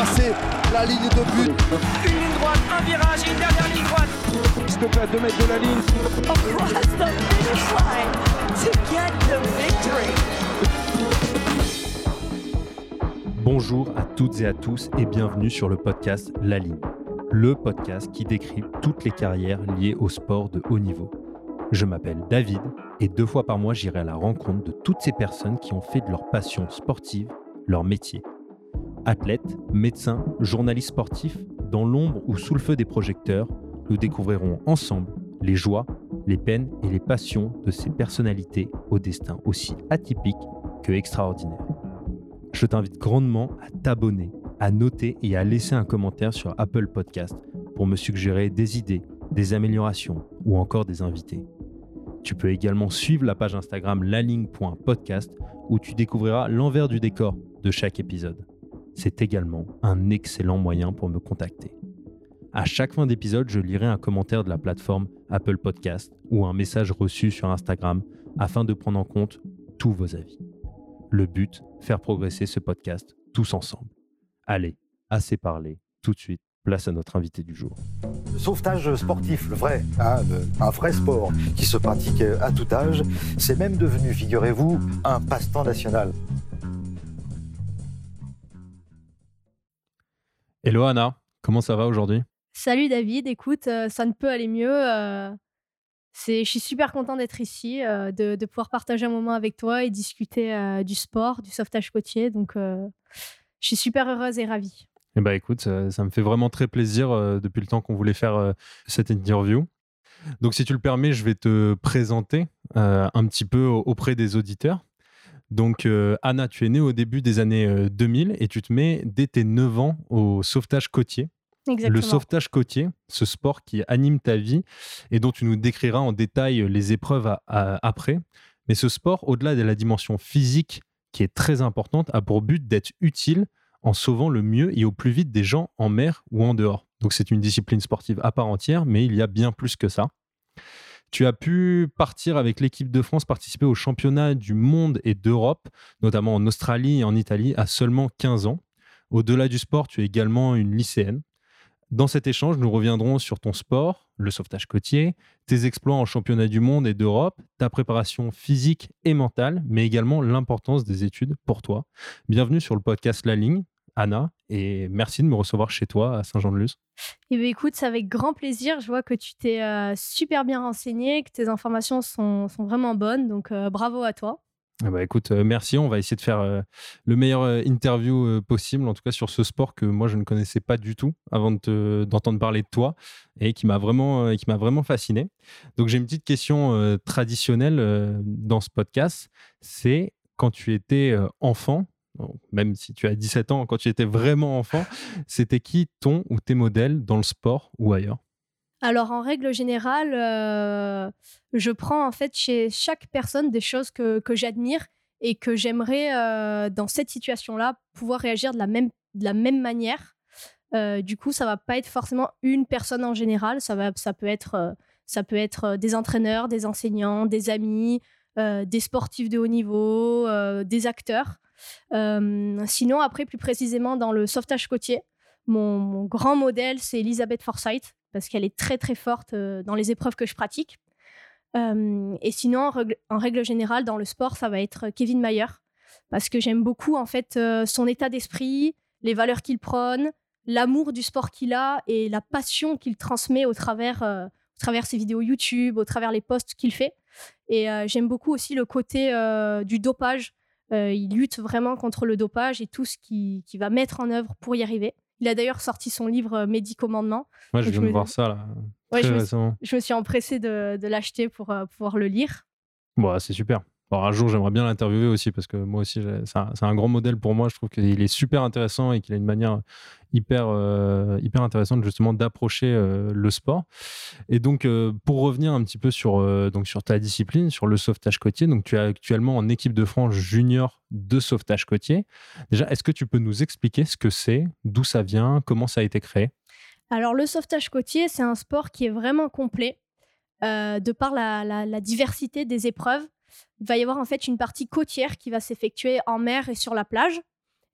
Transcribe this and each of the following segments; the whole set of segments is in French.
dépasser la ligne de but. Une ligne droite, un virage et une dernière ligne droite. S'il te plaît, à 2 mètres de la ligne. Across the finish line to get the victory. Bonjour à toutes et à tous et bienvenue sur le podcast La Ligne, le podcast qui décrit toutes les carrières liées au sport de haut niveau. Je m'appelle David et deux fois par mois j'irai à la rencontre de toutes ces personnes qui ont fait de leur passion sportive leur métier. Athlètes, médecins, journalistes sportifs, dans l'ombre ou sous le feu des projecteurs, nous découvrirons ensemble les joies, les peines et les passions de ces personnalités au destin aussi atypique que extraordinaire. Je t'invite grandement à t'abonner, à noter et à laisser un commentaire sur Apple Podcast pour me suggérer des idées, des améliorations ou encore des invités. Tu peux également suivre la page Instagram laligne.podcast où tu découvriras l'envers du décor de chaque épisode. C'est également un excellent moyen pour me contacter. À chaque fin d'épisode, je lirai un commentaire de la plateforme Apple Podcast ou un message reçu sur Instagram afin de prendre en compte tous vos avis. Le but, faire progresser ce podcast tous ensemble. Allez, assez parlé, tout de suite, place à notre invité du jour. Sauvetage sportif, le vrai, le- un vrai sport qui se pratique à tout âge, c'est même devenu, figurez-vous, un passe-temps national. Hello Anna, comment ça va aujourd'hui? Salut David, écoute, euh, ça ne peut aller mieux. euh, c'est, je suis super content d'être ici, euh, de, de pouvoir partager un moment avec toi et discuter du sport, du sauvetage côtier. Donc, je suis super heureuse et ravie. Eh ben écoute, ça, ça me fait vraiment très plaisir depuis le temps qu'on voulait faire cette interview. Donc si tu le permets, je vais te présenter un petit peu au- auprès des auditeurs. Donc euh, Anna, tu es née au début des années euh, 2000 et tu te mets dès tes 9 ans au sauvetage côtier. Exactement. Le sauvetage côtier, ce sport qui anime ta vie et dont tu nous décriras en détail les épreuves à- à- après. Mais ce sport, au-delà de la dimension physique qui est très importante, a pour but d'être utile en sauvant le mieux et au plus vite des gens en mer ou en dehors. Donc c'est une discipline sportive à part entière, mais il y a bien plus que ça. Tu as pu partir avec l'équipe de France, participer aux championnats du monde et d'Europe, notamment en Australie et en Italie, à seulement 15 ans. Au-delà du sport, tu es également une lycéenne. Dans cet échange, nous reviendrons sur ton sport, le sauvetage côtier, tes exploits en championnat du monde et d'Europe, ta préparation physique et mentale, mais également l'importance des études pour toi. Bienvenue sur le podcast La Ligne, Anna, et merci de me recevoir chez toi à Saint-Jean-de-Luz. Eh bien, écoute, c'est avec grand plaisir. Je vois que tu t'es euh, super bien renseigné, que tes informations sont, sont vraiment bonnes. Donc, euh, bravo à toi. Ah bah écoute, euh, merci. On va essayer de faire le meilleur interview possible, en tout cas sur ce sport que moi je ne connaissais pas du tout avant de te- d'entendre parler de toi et qui m'a vraiment, qui m'a vraiment fasciné. Donc j'ai une petite question traditionnelle dans ce podcast. C'est quand tu étais enfant, même si tu as 17 ans, quand tu étais vraiment enfant, c'était qui ton ou tes modèles dans le sport ou ailleurs? Alors, en règle générale, euh, je prends en fait chez chaque personne des choses que, que j'admire et que j'aimerais, euh, dans cette situation-là, pouvoir réagir de la même, de la même manière. Euh, du coup, ça va pas être forcément une personne en général. Ça, va, ça peut être, ça peut être des entraîneurs, des enseignants, des amis, des sportifs de haut niveau, des acteurs. Euh, sinon, après, plus précisément dans le sauvetage côtier, mon, grand modèle, c'est Elisabeth Forsyth parce qu'elle est très très forte euh, dans les épreuves que je pratique. Euh, et sinon, en règle, générale, dans le sport, ça va être Kevin Mayer, parce que j'aime beaucoup en fait son état d'esprit, les valeurs qu'il prône, l'amour du sport qu'il a et la passion qu'il transmet au travers, au travers ses vidéos YouTube, au travers les posts qu'il fait. Et j'aime beaucoup aussi le côté du dopage. Euh, il lutte vraiment contre le dopage et tout ce qu'il qui va mettre en œuvre pour y arriver. Il a d'ailleurs sorti son livre euh, Médicommandement. Moi, je viens je de me- voir ça là, Ouais, je me- récemment. je me suis empressée de, de l'acheter pour euh, pouvoir le lire. Bon, c'est super. Bon, un jour, j'aimerais bien l'interviewer aussi parce que moi aussi, c'est un, grand modèle pour moi. Je trouve qu'il est super intéressant et qu'il a une manière hyper, euh, hyper intéressante justement d'approcher euh, le sport. Et donc, euh, pour revenir un petit peu sur, donc sur ta discipline, sur le sauvetage côtier, donc tu es actuellement en équipe de France junior de sauvetage côtier. Déjà, est-ce que tu peux nous expliquer ce que c'est, d'où ça vient, comment ça a été créé? Alors, le sauvetage côtier, c'est un sport qui est vraiment complet de par la diversité des épreuves. Il va y avoir en fait une partie côtière qui va s'effectuer en mer et sur la plage.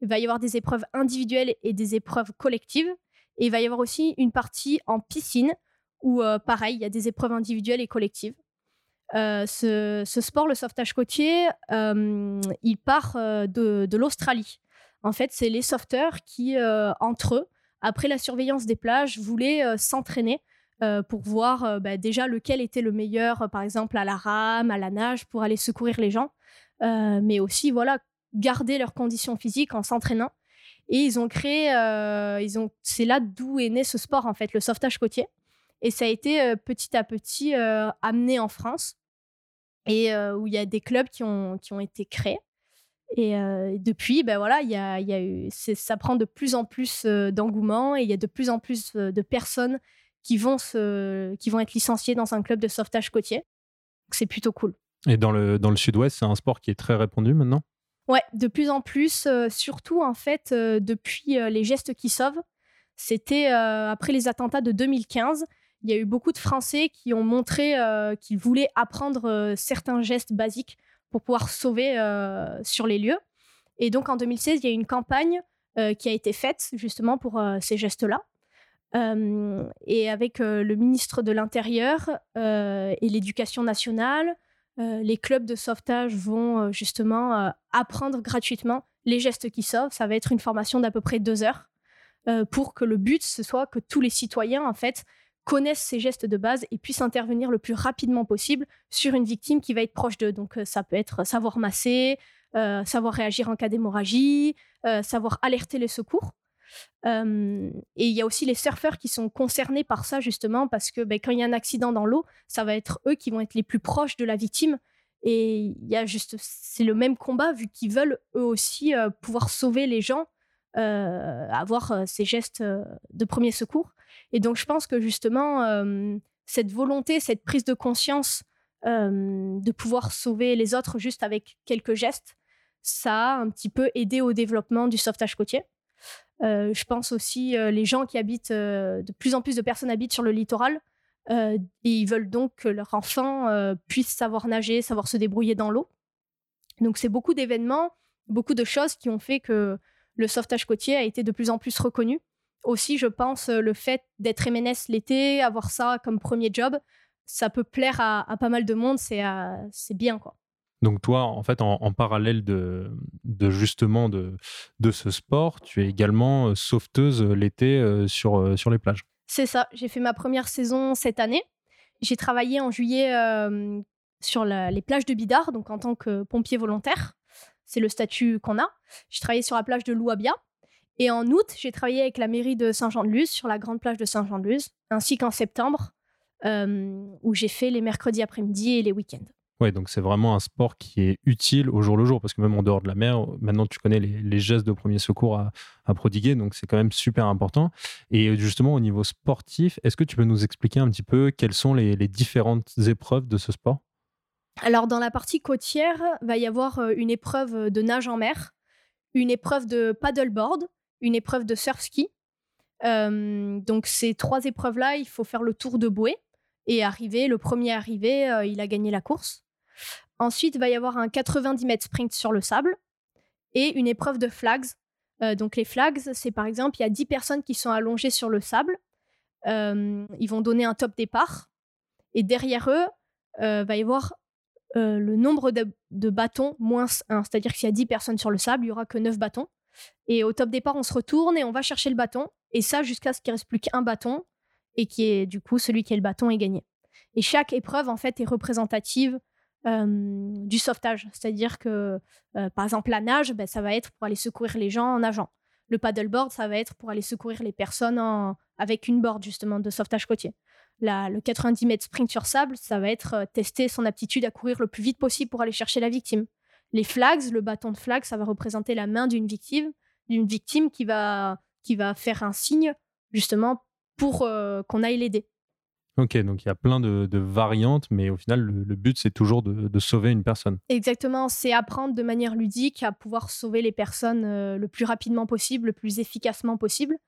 Il va y avoir des épreuves individuelles et des épreuves collectives. Et il va y avoir aussi une partie en piscine où, euh, pareil, il y a des épreuves individuelles et collectives. Euh, ce, sport, le sauvetage côtier, euh, il part de, de l'Australie. En fait, c'est les sauveteurs qui, entre eux, après la surveillance des plages, voulaient s'entraîner euh, pour voir euh, bah, déjà lequel était le meilleur, euh, par exemple à la rame, à la nage, pour aller secourir les gens, mais aussi voilà garder leurs conditions physiques en s'entraînant. Et ils ont créé, ils ont, c'est là d'où est né ce sport en fait, le sauvetage côtier. Et ça a été petit à petit amené en France et où il y a des clubs qui ont, qui ont été créés. Et depuis, ben voilà, il y a, y a ça prend de plus en plus d'engouement et il y a de plus en plus de personnes qui vont, se, qui vont être licenciées dans un club de sauvetage côtier. Donc, C'est plutôt cool. Et dans le, dans le sud-ouest, c'est un sport qui est très répandu maintenant? Ouais, de plus en plus, euh, surtout en fait euh, depuis euh, les gestes qui sauvent. C'était après les attentats de 2015. Il y a eu beaucoup de Français qui ont montré qu'ils voulaient apprendre certains gestes basiques pour pouvoir sauver sur les lieux. Et donc en 2016, il y a eu une campagne qui a été faite justement pour ces gestes-là. Et avec le ministre de l'Intérieur et l'Éducation nationale, les clubs de sauvetage vont justement apprendre gratuitement les gestes qui sauvent. Ça va être une formation d'à peu près deux heures pour que le but ce soit que tous les citoyens en fait connaissent ces gestes de base et puissent intervenir le plus rapidement possible sur une victime qui va être proche d'eux. Donc ça peut être savoir masser, savoir réagir en cas d'hémorragie, savoir alerter les secours. Et il y a aussi les surfeurs qui sont concernés par ça justement parce que ben, quand il y a un accident dans l'eau, ça va être eux qui vont être les plus proches de la victime. Et il y a juste, c'est le même combat vu qu'ils veulent eux aussi euh, pouvoir sauver les gens, euh, avoir euh, ces gestes de premier secours. Et donc je pense que justement cette volonté, cette prise de conscience de pouvoir sauver les autres juste avec quelques gestes, ça a un petit peu aidé au développement du sauvetage côtier. Euh, je pense aussi euh, les gens qui habitent, euh, de plus en plus de personnes habitent sur le littoral euh, et ils veulent donc que leur enfant euh, puisse savoir nager, savoir se débrouiller dans l'eau. Donc c'est beaucoup d'événements, beaucoup de choses qui ont fait que le sauvetage côtier a été de plus en plus reconnu. Aussi, je pense, le fait d'être MNS l'été, avoir ça comme premier job, ça peut plaire à, à pas mal de monde, c'est bien quoi. Donc toi, en fait, en, parallèle de, justement de, ce sport, tu es également euh, sauveteuse l'été euh, sur, euh, sur les plages. C'est ça, j'ai fait ma première saison cette année. J'ai travaillé en juillet euh, sur les plages de Bidart, donc en tant que pompier volontaire. C'est le statut qu'on a. J'ai travaillé sur la plage de Louabia. Et en août, j'ai travaillé avec la mairie de Saint-Jean-de-Luz sur la grande plage de Saint-Jean-de-Luz, ainsi qu'en septembre, euh, où j'ai fait les mercredis après-midi et les week-ends. Ouais, donc c'est vraiment un sport qui est utile au jour le jour, parce que même en dehors de la mer, maintenant tu connais les, gestes de premier secours à, prodiguer, donc c'est quand même super important. Et euh, justement, au niveau sportif, est-ce que tu peux nous expliquer un petit peu quelles sont les, différentes épreuves de ce sport? Alors, dans la partie côtière, va y avoir euh, une épreuve de nage en mer, une épreuve de paddleboard, une épreuve de surf ski. Euh, donc, ces trois épreuves-là, il faut faire le tour de bouée et arriver. Le premier arrivé, euh, il a gagné la course. Ensuite, il va y avoir un 90 mètres sprint sur le sable et une épreuve de flags. Euh, donc, les flags, c'est par exemple, il y a 10 personnes qui sont allongées sur le sable. Euh, ils vont donner un top départ. Et derrière eux, euh, va y avoir euh, le nombre de, bâtons moins 1. C'est-à-dire que s'il y a 10 personnes sur le sable, il n'y aura que 9 bâtons. Et au top départ, on se retourne et on va chercher le bâton. Et ça, jusqu'à ce qu'il reste plus qu'un bâton. Et qui est du coup celui qui a le bâton est gagné. Et chaque épreuve, en fait, est représentative du sauvetage. C'est-à-dire que, euh, par exemple, la nage, ben, ça va être pour aller secourir les gens en nageant. Le paddleboard, ça va être pour aller secourir les personnes avec une board, justement, de sauvetage côtier. La- le 90 mètres sprint sur sable, ça va être euh, tester son aptitude à courir le plus vite possible pour aller chercher la victime. Les flags, le bâton de flag, ça va représenter la main d'une victime, d'une victime qui va, qui va faire un signe, justement, pour euh, qu'on aille l'aider. Ok, donc il y a plein de, variantes, mais au final, le, but, c'est toujours de, sauver une personne. Exactement, c'est apprendre de manière ludique à pouvoir sauver les personnes euh, le plus rapidement possible, le plus efficacement possible.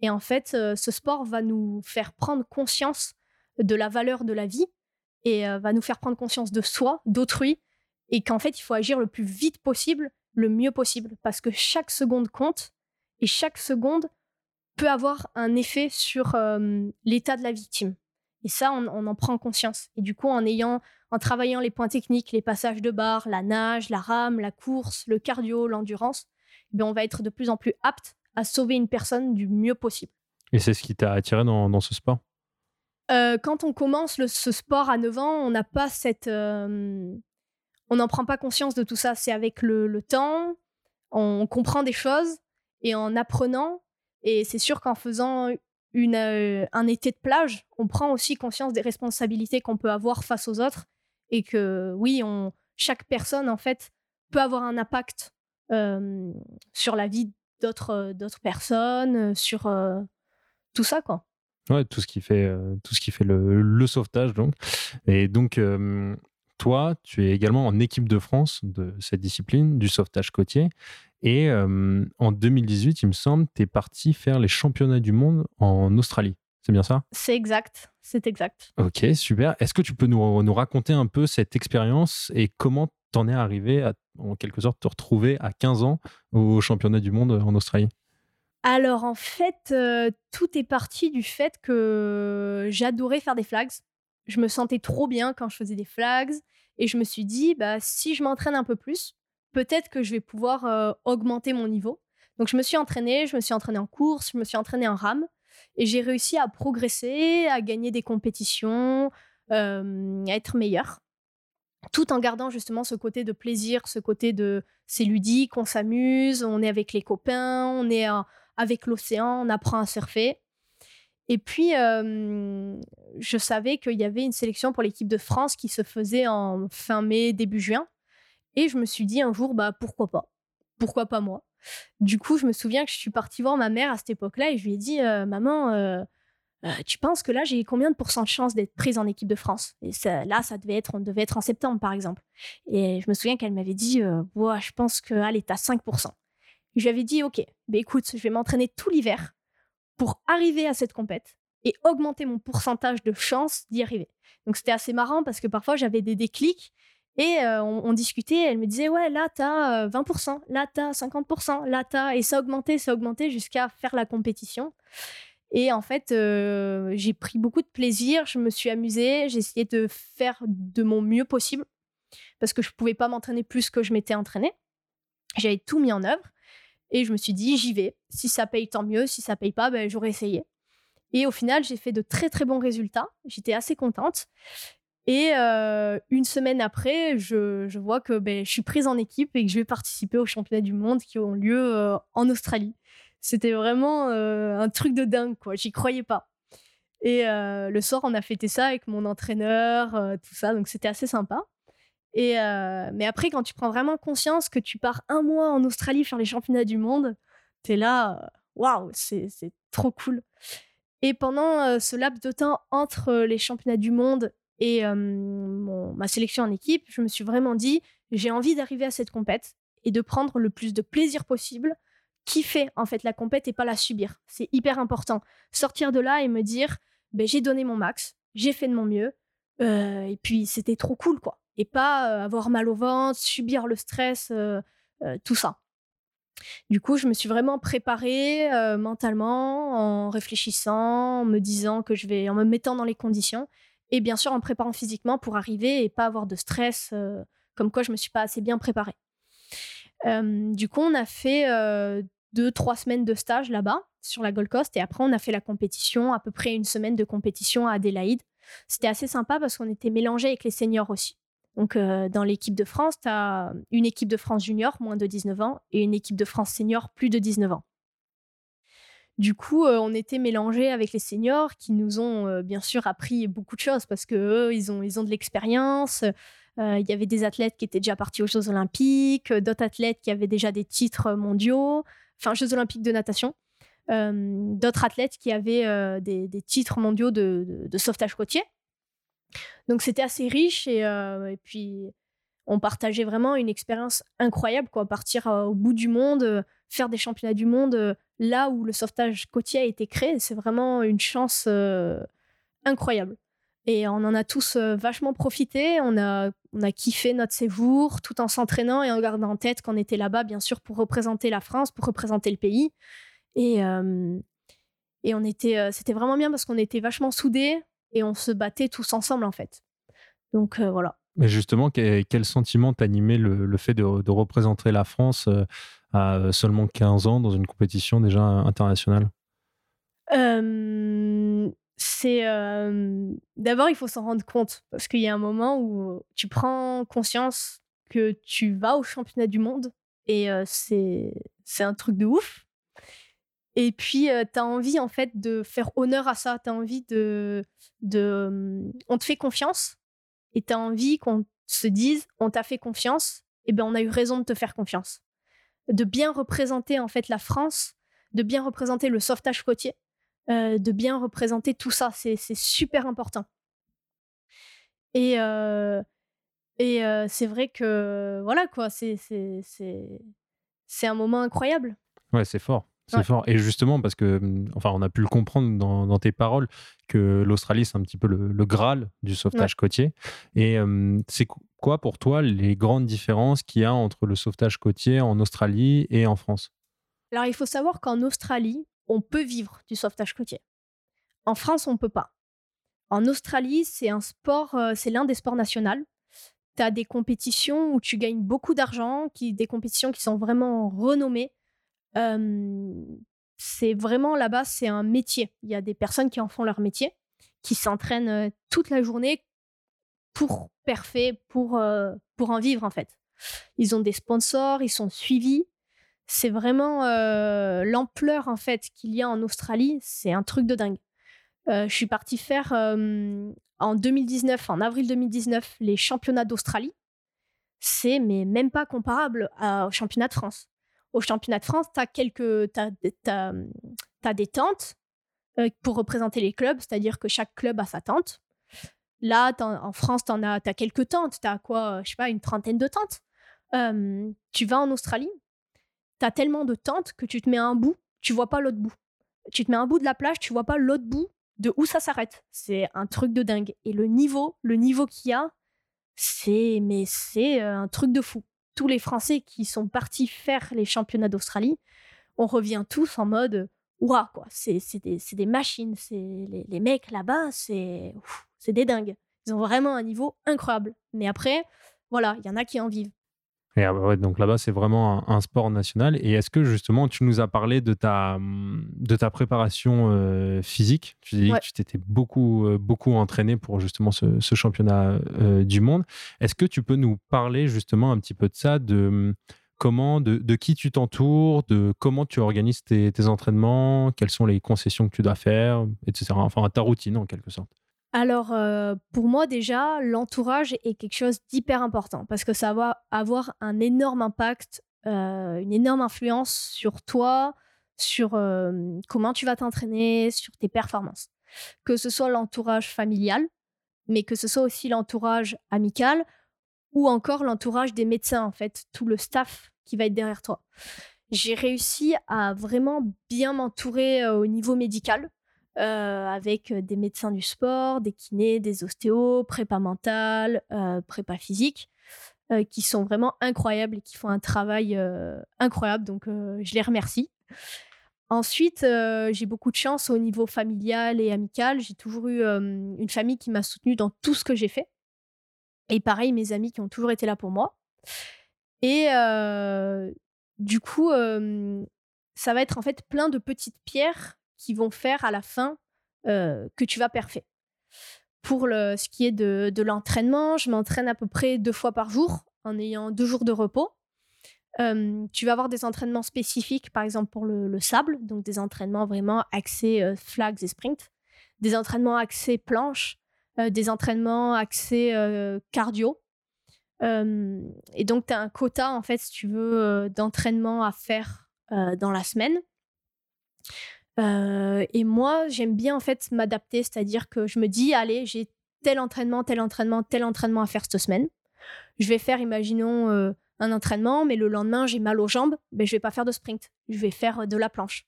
Et en fait, euh, ce sport va nous faire prendre conscience de la valeur de la vie et euh, va nous faire prendre conscience de soi, d'autrui, et qu'en fait, il faut agir le plus vite possible, le mieux possible parce que chaque seconde compte et chaque seconde peut avoir un effet sur l'état de la victime. Et ça, on, en prend conscience. Et du coup, en ayant, en travaillant les points techniques, les passages de barre, la nage, la rame, la course, le cardio, l'endurance, ben on va être de plus en plus apte à sauver une personne du mieux possible. Et c'est ce qui t'a attiré dans, ce sport? Euh, Quand on commence ce sport à 9 ans, on n'a pas cette, euh, on n'en prend pas conscience de tout ça. C'est avec le, temps, on comprend des choses et en apprenant. Et c'est sûr qu'en faisant euh, un été de plage, on prend aussi conscience des responsabilités qu'on peut avoir face aux autres et que oui, on, chaque personne en fait peut avoir un impact euh, sur la vie d'autres d'autres personnes, euh, sur tout ça quoi. Ouais, tout ce qui fait tout ce qui fait le, le sauvetage donc. Et donc toi, tu es également en équipe de France de cette discipline, du sauvetage côtier. Et en 2018, il me semble, tu es parti faire les championnats du monde en Australie. C'est bien ça? C'est exact, c'est exact. Ok, super. Est-ce que tu peux nous, nous, raconter un peu cette expérience et comment t'en es arrivé à, en quelque sorte, te retrouver à 15 ans au championnat du monde en Australie? Alors en fait, tout est parti du fait que j'adorais faire des flags je me sentais trop bien quand je faisais des flags et je me suis dit bah si je m'entraîne un peu plus, peut-être que je vais pouvoir euh, augmenter mon niveau. Donc je me suis entraînée, je me suis entraînée en course, je me suis entraînée en rame et j'ai réussi à progresser, à gagner des compétitions, euh, à être meilleure tout en gardant justement ce côté de plaisir, ce côté de c'est ludique, on s'amuse, on est avec les copains, on est euh, avec l'océan, on apprend à surfer. Et puis, je savais qu'il y avait une sélection pour l'équipe de France qui se faisait en fin mai, début juin. Et je me suis dit un jour, bah, pourquoi pas? Pourquoi pas moi? Du coup, je me souviens que je suis partie voir ma mère à cette époque-là et je lui ai dit, maman, euh, tu penses que là, j'ai combien de pourcents de chance d'être prise en équipe de France Et là, ça devait être, on devait être en septembre, par exemple. Et je me souviens qu'elle m'avait dit, euh, je pense que, allez, t'as 5%. je lui avais dit, ok, bah, écoute, je vais m'entraîner tout l'hiver pour arriver à cette compète et augmenter mon pourcentage de chance d'y arriver. Donc c'était assez marrant parce que parfois j'avais des déclics et euh, on, discutait, elle me disait ouais là t'as 20%, euh, là t'as 50%, là t'as et ça augmentait, ça augmentait jusqu'à faire la compétition. Et en fait euh, j'ai pris beaucoup de plaisir, je me suis amusée, j'ai essayé de faire de mon mieux possible parce que je pouvais pas m'entraîner plus que je m'étais entraînée. J'avais tout mis en œuvre et je me suis dit, j'y vais. Si ça paye, tant mieux. Si ça paye pas, ben, j'aurais essayé. Et au final, j'ai fait de très très bons résultats. J'étais assez contente. Et euh, une semaine après, je, vois que ben, je suis prise en équipe et que je vais participer aux championnats du monde qui ont lieu euh, en Australie. C'était vraiment euh, un truc de dingue, quoi. J'y croyais pas. Et le soir, on a fêté ça avec mon entraîneur, tout ça. Donc c'était assez sympa. Et mais après, quand tu prends vraiment conscience que tu pars un mois en Australie faire les championnats du monde, tu es là, waouh, c'est trop cool. Et pendant ce laps de temps entre les championnats du monde et ma sélection en équipe, je me suis vraiment dit, j'ai envie d'arriver à cette compète et de prendre le plus de plaisir possible, kiffer en fait la compète et pas la subir. C'est hyper important. Sortir de là et me dire, ben, j'ai donné mon max, j'ai fait de mon mieux, et puis c'était trop cool quoi et pas euh, avoir mal au ventre, subir le stress, euh, euh, tout ça. Du coup, je me suis vraiment préparée mentalement en réfléchissant, en me disant que je vais, en me mettant dans les conditions et bien sûr en préparant physiquement pour arriver et pas avoir de stress, comme quoi je me suis pas assez bien préparée. du coup, on a fait deux, trois semaines de stage là-bas sur la Gold Coast et après on a fait la compétition, à peu près une semaine de compétition à Adélaïde. C'était assez sympa parce qu'on était mélangés avec les seniors aussi. Donc, euh, dans l'équipe de France, tu as une équipe de France junior, moins de 19 ans, et une équipe de France senior, plus de 19 ans. Du coup, euh, on était mélangés avec les seniors qui nous ont euh, bien sûr appris beaucoup de choses parce qu'eux, ils ont, ils ont de l'expérience. Il y avait des athlètes qui étaient déjà partis aux Jeux Olympiques, d'autres athlètes qui avaient déjà des titres mondiaux, enfin Jeux Olympiques de natation, d'autres athlètes qui avaient des, titres mondiaux de sauvetage côtier. Donc c'était assez riche euh, et, puis on partageait vraiment une expérience incroyable, quoi. Partir euh, au bout du monde, euh, faire des championnats du monde là où le sauvetage côtier a été créé, c'est vraiment une chance incroyable. Et on en a tous vachement profité. On a, on a kiffé notre séjour tout en s'entraînant et en gardant en tête qu'on était là-bas, bien sûr, pour représenter la France, pour représenter le pays. Et, et on était, c'était vraiment bien parce qu'on était vachement soudés et on se battait tous ensemble, en fait. Donc voilà. Mais justement, quel, sentiment t'animait le, le, fait de, représenter la France à seulement 15 ans dans une compétition déjà internationale? D'abord il faut s'en rendre compte parce qu'il y a un moment où tu prends conscience que tu vas au championnat du monde et c'est c'est un truc de ouf. Et puis tu as envie en fait de faire honneur à ça, tu as envie de de on te fait confiance et tu as envie qu'on se dise on t'a fait confiance et ben on a eu raison de te faire confiance. De bien représenter en fait la France, de bien représenter le sauvetage côtier euh, de bien représenter tout ça. C'est super important. Et, euh, et euh, c'est vrai que, voilà, quoi, c'est un moment incroyable. Ouais, c'est fort. C'est fort. Et justement, parce que, mmh, enfin, on a pu le comprendre dans, tes paroles, que l'Australie, c'est un petit peu le, Graal du sauvetage côtier. Et c'est quoi pour toi les grandes différences qu'il y a entre le sauvetage côtier en Australie et en France? Alors, il faut savoir qu'en Australie, on peut vivre du sauvetage côtier. En France, on ne peut pas. En Australie, c'est un sport, euh, c'est l'un des sports nationaux. Tu as des compétitions où tu gagnes beaucoup d'argent, qui, des compétitions qui sont vraiment renommées. C'est vraiment là-bas, c'est un métier. Il y a des personnes qui en font leur métier, qui s'entraînent toute la journée pour parfait, pour, pour en vivre en fait. Ils ont des sponsors, ils sont suivis c'est vraiment l'ampleur en fait qu'il y a en Australie, c'est un truc de dingue. Je suis partie faire en 2019, en avril 2019, les championnats d'Australie. C'est mais même pas comparable au championnat de France. Au championnat de France, tu as quelques t'as, des tentes euh, pour représenter les clubs, c'est-à-dire que chaque club a sa tente. Là, en France, tu as, as quelques tentes. Tu as quoi, je sais pas, une trentaine de tentes. tu vas en Australie, t'as tellement de tentes que tu te mets un bout, tu vois pas l'autre bout. Tu te mets un bout de la plage, tu vois pas l'autre bout de où ça s'arrête. C'est un truc de dingue. Et le niveau, le niveau qu'il y a, c'est mais c'est euh, un truc de fou. Tous les Français qui sont partis faire les championnats d'Australie, on revient tous en mode ouah quoi. C'est des, des, machines. C'est les, les, mecs là-bas, c'est c'est des dingues. Ils ont vraiment un niveau incroyable. Mais après, voilà, il y en a qui en vivent. Ah bah donc là-bas, c'est vraiment un, sport national. Et est-ce que justement, tu nous as parlé de ta, de ta préparation euh, physique? Tu dis que tu t'étais beaucoup, euh, beaucoup entraîné pour justement ce, championnat euh, du monde. Est-ce que tu peux nous parler justement un petit peu de ça, de comment, de, de qui tu t'entoures, de comment tu organises tes, tes entraînements, quelles sont les concessions que tu dois faire, etc. Enfin, ta routine en quelque sorte. Alors, euh, pour moi, déjà, l'entourage est quelque chose d'hyper important parce que ça va avoir un énorme impact, euh, une énorme influence sur toi, sur euh, comment tu vas t'entraîner, sur tes performances. Que ce soit l'entourage familial, mais que ce soit aussi l'entourage amical ou encore l'entourage des médecins, en fait, tout le staff qui va être derrière toi. J'ai réussi à vraiment bien m'entourer au niveau médical avec euh, des médecins du sport, des kinés, des ostéos, prépa mental, euh, prépa physique, qui sont vraiment incroyables et qui font un travail incroyable. Donc, je les remercie. Ensuite, j'ai beaucoup de chance au niveau familial et amical. J'ai toujours eu une famille qui m'a soutenue dans tout ce que j'ai fait. Et pareil, mes amis qui ont toujours été là pour moi. Et du coup, ça va être en fait plein de petites pierres qui vont faire à la fin que tu vas parfait. Pour le, ce qui est de, de l'entraînement, je m'entraîne à peu près deux fois par jour en ayant deux jours de repos. Tu vas avoir des entraînements spécifiques, par exemple pour le, sable, donc des entraînements vraiment axés flags et sprints, des entraînements axés planche, des entraînements axés cardio. et donc, tu as un quota, en fait, si tu veux, d'entraînement à faire dans la semaine. Euh, et moi, j'aime bien en fait m'adapter, c'est-à-dire que je me dis, allez, j'ai tel entraînement, tel entraînement, tel entraînement à faire cette semaine. Je vais faire, imaginons, euh, un entraînement, mais le lendemain, j'ai mal aux jambes, ben, je vais pas faire de sprint, je vais faire euh, de la planche.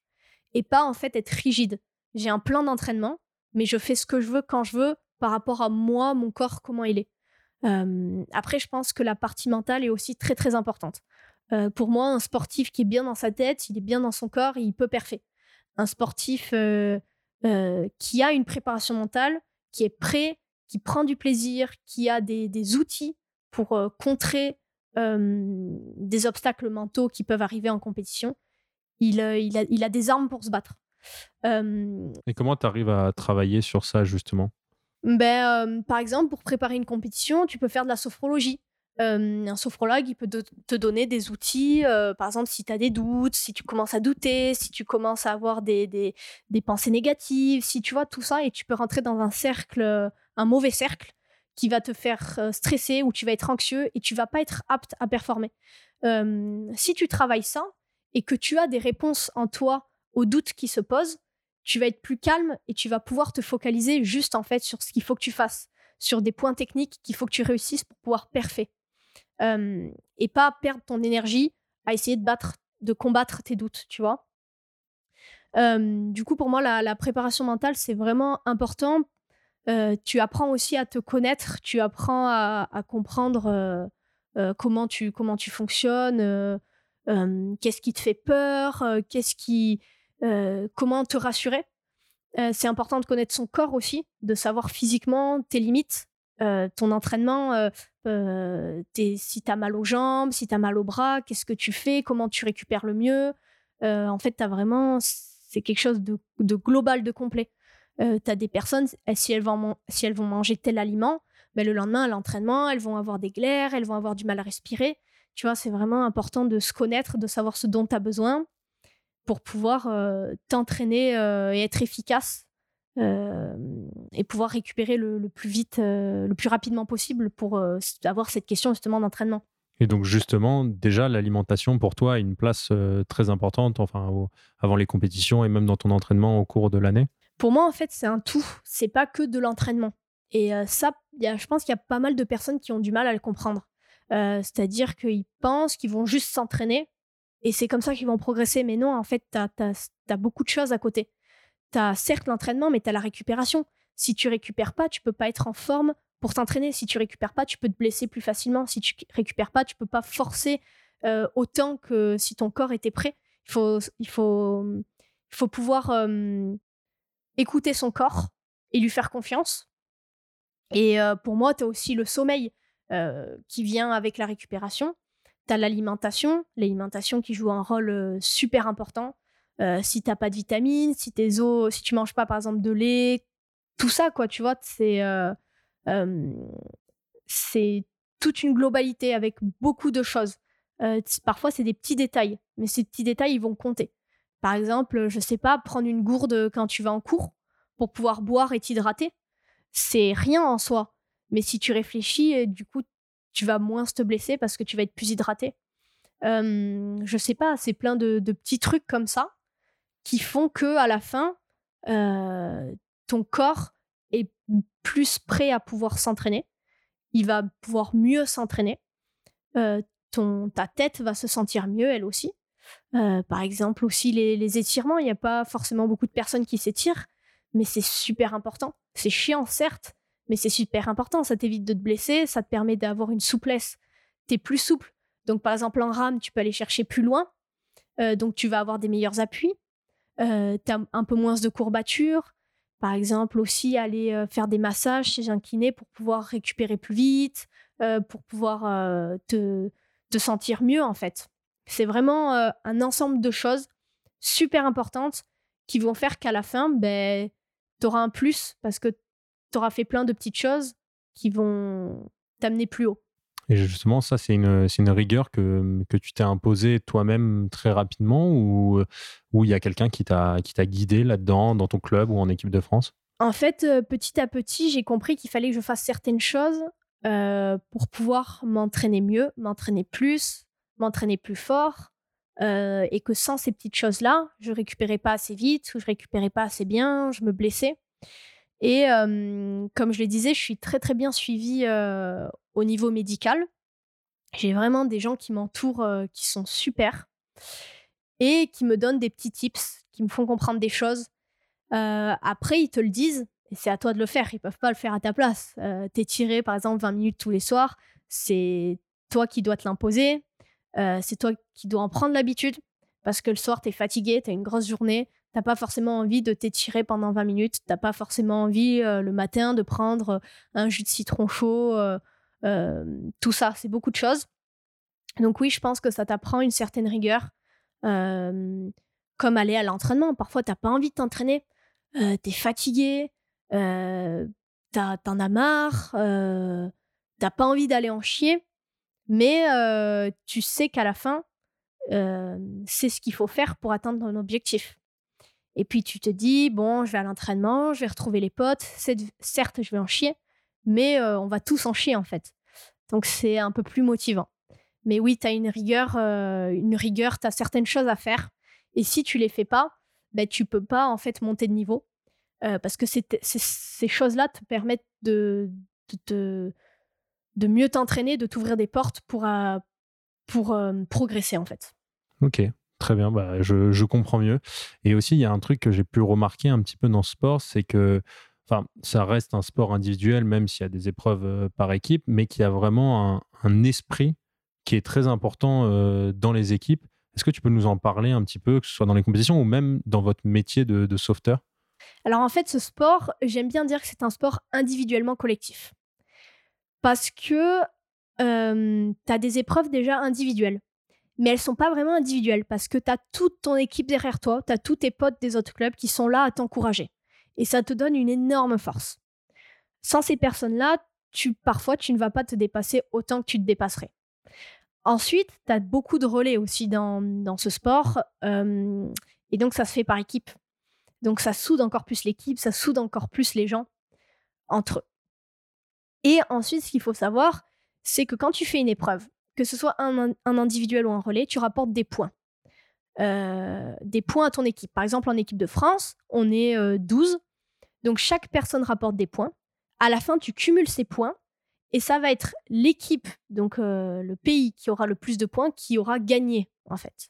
Et pas en fait être rigide. J'ai un plan d'entraînement, mais je fais ce que je veux quand je veux, par rapport à moi, mon corps, comment il est. Après, je pense que la partie mentale est aussi très très importante. Pour moi, un sportif qui est bien dans sa tête, il est bien dans son corps, il peut parfait. Un sportif euh, qui a une préparation mentale, qui est prêt, qui prend du plaisir, qui a des, des outils pour contrer des obstacles mentaux qui peuvent arriver en compétition, il, il, a, il a, des armes pour se battre. Et comment tu arrives à travailler sur ça justement? Ben, Par exemple, pour préparer une compétition, tu peux faire de la sophrologie. Un sophrologue, il peut te donner des outils, par exemple, si tu as des doutes, si tu commences à douter, si tu commences à avoir des, pensées négatives, si tu vois tout ça, et tu peux rentrer dans un cercle, un mauvais cercle, qui va te faire stresser ou tu vas être anxieux et tu vas pas être apte à performer. si tu travailles ça et que tu as des réponses en toi aux doutes qui se posent, tu vas être plus calme et tu vas pouvoir te focaliser juste en fait sur ce qu'il faut que tu fasses, sur des points techniques qu'il faut que tu réussisses pour pouvoir perfer. Et pas perdre ton énergie à essayer de battre, de combattre tes doutes, tu vois. du coup, pour moi, la, préparation mentale, c'est vraiment important. tu apprends aussi à te connaître, tu apprends à, comprendre comment, tu, comment tu fonctionnes, qu'est-ce qui te fait peur, qu'est-ce qui, comment te rassurer. c'est important de connaître son corps aussi, de savoir physiquement tes limites, ton entraînement, si tu as mal aux jambes, si tu as mal aux bras, qu'est-ce que tu fais, comment tu récupères le mieux. en fait, tu vraiment, c'est quelque chose de, global, de complet. tu as des personnes, si elles vont, si elles vont manger tel aliment, ben, le lendemain à l'entraînement, elles vont avoir des glaires, elles vont avoir du mal à respirer. Tu vois, c'est vraiment important de se connaître, de savoir ce dont tu as besoin pour pouvoir euh, t'entraîner euh, et être efficace euh, et pouvoir récupérer le, plus vite, le plus rapidement possible pour avoir cette question justement d'entraînement. Et donc justement, déjà, l'alimentation pour toi a une place très importante enfin, avant les compétitions et même dans ton entraînement au cours de l'année? Pour moi, en fait, c'est un tout. C'est pas que de l'entraînement. Et ça, y a, je pense qu'il y a pas mal de personnes qui ont du mal à le comprendre. C'est-à-dire qu'ils pensent qu'ils vont juste s'entraîner et c'est comme ça qu'ils vont progresser. Mais non, en fait, tu as, beaucoup de choses à côté. Tu as certes l'entraînement, mais tu as la récupération. Si tu récupères pas, tu peux pas être en forme pour t'entraîner. Si tu récupères pas, tu peux te blesser plus facilement. Si tu récupères pas, tu peux pas forcer autant que si ton corps était prêt. Il faut, il faut, il faut pouvoir écouter son corps et lui faire confiance. Et pour moi, tu as aussi le sommeil qui vient avec la récupération. Tu as l'alimentation, l'alimentation qui joue un rôle super important. Si t'as pas de vitamines, si tes os, si tu manges pas par exemple de lait, tout ça quoi, tu vois, c'est c'est toute une globalité avec beaucoup de choses. parfois c'est des petits détails, mais ces petits détails ils vont compter. Par exemple, je sais pas, prendre une gourde quand tu vas en cours pour pouvoir boire et t'hydrater, c'est rien en soi. Mais si tu réfléchis, du coup, tu vas moins te blesser parce que tu vas être plus hydraté. Euh, je sais pas, c'est plein de, petits trucs comme ça qui font que à la fin, ton corps est plus prêt à pouvoir s'entraîner. Il va pouvoir mieux s'entraîner. ta tête va se sentir mieux, elle aussi. par exemple, aussi les, étirements. Il n'y a pas forcément beaucoup de personnes qui s'étirent, mais c'est super important. C'est chiant, certes, mais c'est super important. Ça t'évite de te blesser, ça te permet d'avoir une souplesse. Tu es plus souple. Donc, par exemple, en rame, tu peux aller chercher plus loin. Donc, tu vas avoir des meilleurs appuis. Euh, tu as un peu moins de courbatures. Par exemple, aussi aller euh, faire des massages chez un kiné pour pouvoir récupérer plus vite, pour pouvoir te, te, sentir mieux, en fait. C'est vraiment un ensemble de choses super importantes qui vont faire qu'à la fin, ben, tu auras un plus parce que tu auras fait plein de petites choses qui vont t'amener plus haut. Et justement, ça, c'est une, rigueur que, que tu t'es imposée toi-même très rapidement ou il y a quelqu'un qui t'a guidé là-dedans, dans ton club ou en équipe de France? En fait, euh, petit à petit, j'ai compris qu'il fallait que je fasse certaines choses euh, pour pouvoir m'entraîner mieux, m'entraîner plus, m'entraîner plus fort. Euh, et que sans ces petites choses-là, je récupérais pas assez vite, ou je récupérais pas assez bien, je me blessais. Et comme je le disais, je suis très très bien suivie au niveau médical. J'ai vraiment des gens qui m'entourent qui sont super et qui me donnent des petits tips, qui me font comprendre des choses. après, ils te le disent Et c'est à toi de le faire. Ils peuvent pas le faire à ta place. Euh, T'étirer, par exemple, 20 minutes tous les soirs, c'est toi qui dois te l'imposer. C'est toi qui dois en prendre l'habitude. Parce que le soir, tu es fatigué, tu as une grosse journée. T'as pas forcément envie de t'étirer pendant 20 minutes. T'as pas forcément envie euh, le matin de prendre euh, un jus de citron chaud. euh, tout ça, c'est beaucoup de choses. Donc oui, je pense que ça t'apprend une certaine rigueur. Comme aller à l'entraînement. Parfois, t'as pas envie de t'entraîner. T'es fatigué. T'en as marre. T'as pas envie d'aller en chier. Mais tu sais qu'à la fin, c'est ce qu'il faut faire pour atteindre ton objectif. Et puis tu te dis, bon, je vais à l'entraînement, je vais retrouver les potes. Certes, je vais en chier, mais euh, on va tous en chier en fait. Donc c'est un peu plus motivant. Mais oui, tu as une rigueur, euh, une rigueur, tu as certaines choses à faire. Et si tu les fais pas, ben, tu peux pas en fait monter de niveau. Euh, parce que ces choses-là te permettent de, de, de mieux t'entraîner, de t'ouvrir des portes pour, pour progresser en fait. Ok, très bien, bah, je, je comprends mieux. Et aussi, il y a un truc que j'ai pu remarquer un petit peu dans ce sport, c'est que enfin, ça reste un sport individuel, même s'il y a des épreuves euh, par équipe, mais qu'il y a vraiment un, esprit qui est très important euh, dans les équipes. Est-ce que tu peux nous en parler un petit peu, que ce soit dans les compétitions ou même dans votre métier de, sauveteur? Alors en fait, ce sport, j'aime bien dire que c'est un sport individuellement collectif. Parce que tu as des épreuves déjà individuelles. Mais elles sont pas vraiment individuelles parce que tu as toute ton équipe derrière toi, tu as tous tes potes des autres clubs qui sont là à t'encourager. Et ça te donne une énorme force. Sans ces personnes-là, parfois, tu ne vas pas te dépasser autant que tu te dépasserais. Ensuite, tu as beaucoup de relais aussi dans, dans ce sport. euh, et donc, ça se fait par équipe. Donc ça soude encore plus l'équipe, ça soude encore plus les gens entre eux. Et ensuite, ce qu'il faut savoir, c'est que quand tu fais une épreuve, que ce soit un, individuel ou un relais, tu rapportes des points. Euh, des points à ton équipe. Par exemple, en équipe de France, on est euh, 12. Donc chaque personne rapporte des points. À la fin, tu cumules ces points et ça va être l'équipe, donc euh, le pays qui aura le plus de points, qui aura gagné en fait.